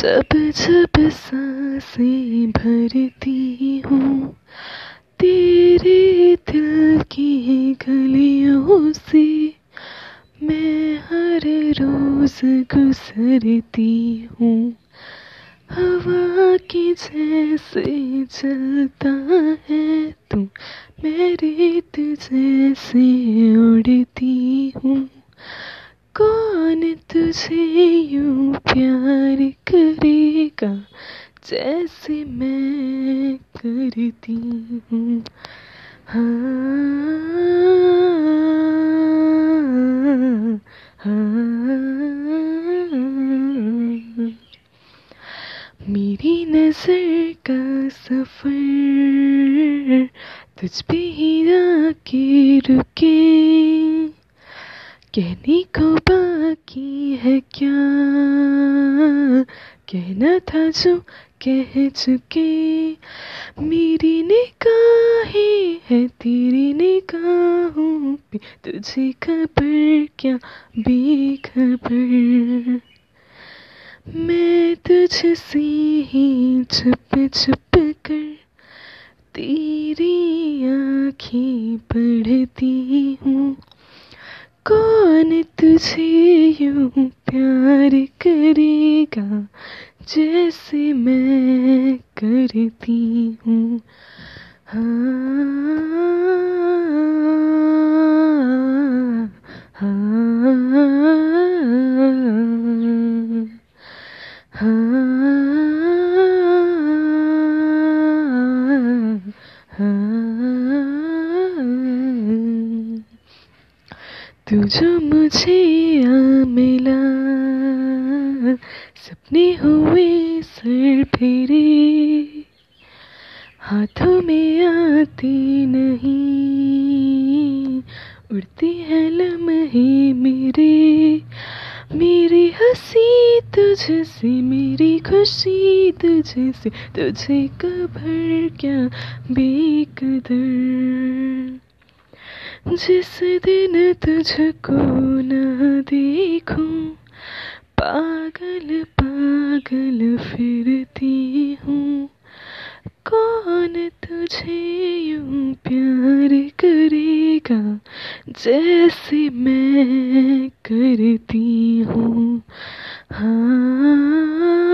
जब जब साँसें भरती हूँ, तेरे दिल की गलियों से मैं हर रोज गुजरती हूँ। हवा की जैसे चलता है तू मैं रेत जैसे उड़ती हूँ। कौन तुझे यूँ प्यार करेगा जैसे मैं करती हाँ। मेरी नज़र का सफ़र तुझ पे ही आके रुके। कहने को बाकी है क्या? कहना था जो कह चुके, मेरी निगाहें है, तेरी निगाहों पे तुझे खबर क्या, बेखबर? मैं तुझसे ही छुप छुप कर तेरी आँखें पढ़ती हूँ कौन तुझे यूँ प्यार करेगा? जैसे मैं करती हूँ। हाँ हाँ तू जो मुझे आ मिला। सपने हुए सर फेरे। हाथों में आती नहीं। उड़ती है लम्हे मेरे। मेरी हँसी तुझसे, मेरी खुशी तुझसे। तुझे कबर क्या बेकदर। जिस दिन तुझको न देखूँ, पागल पागल फिरती हूँ। कौन तुझे यूँ प्यार करेगा जैसे मैं करती हूँ? हाँ।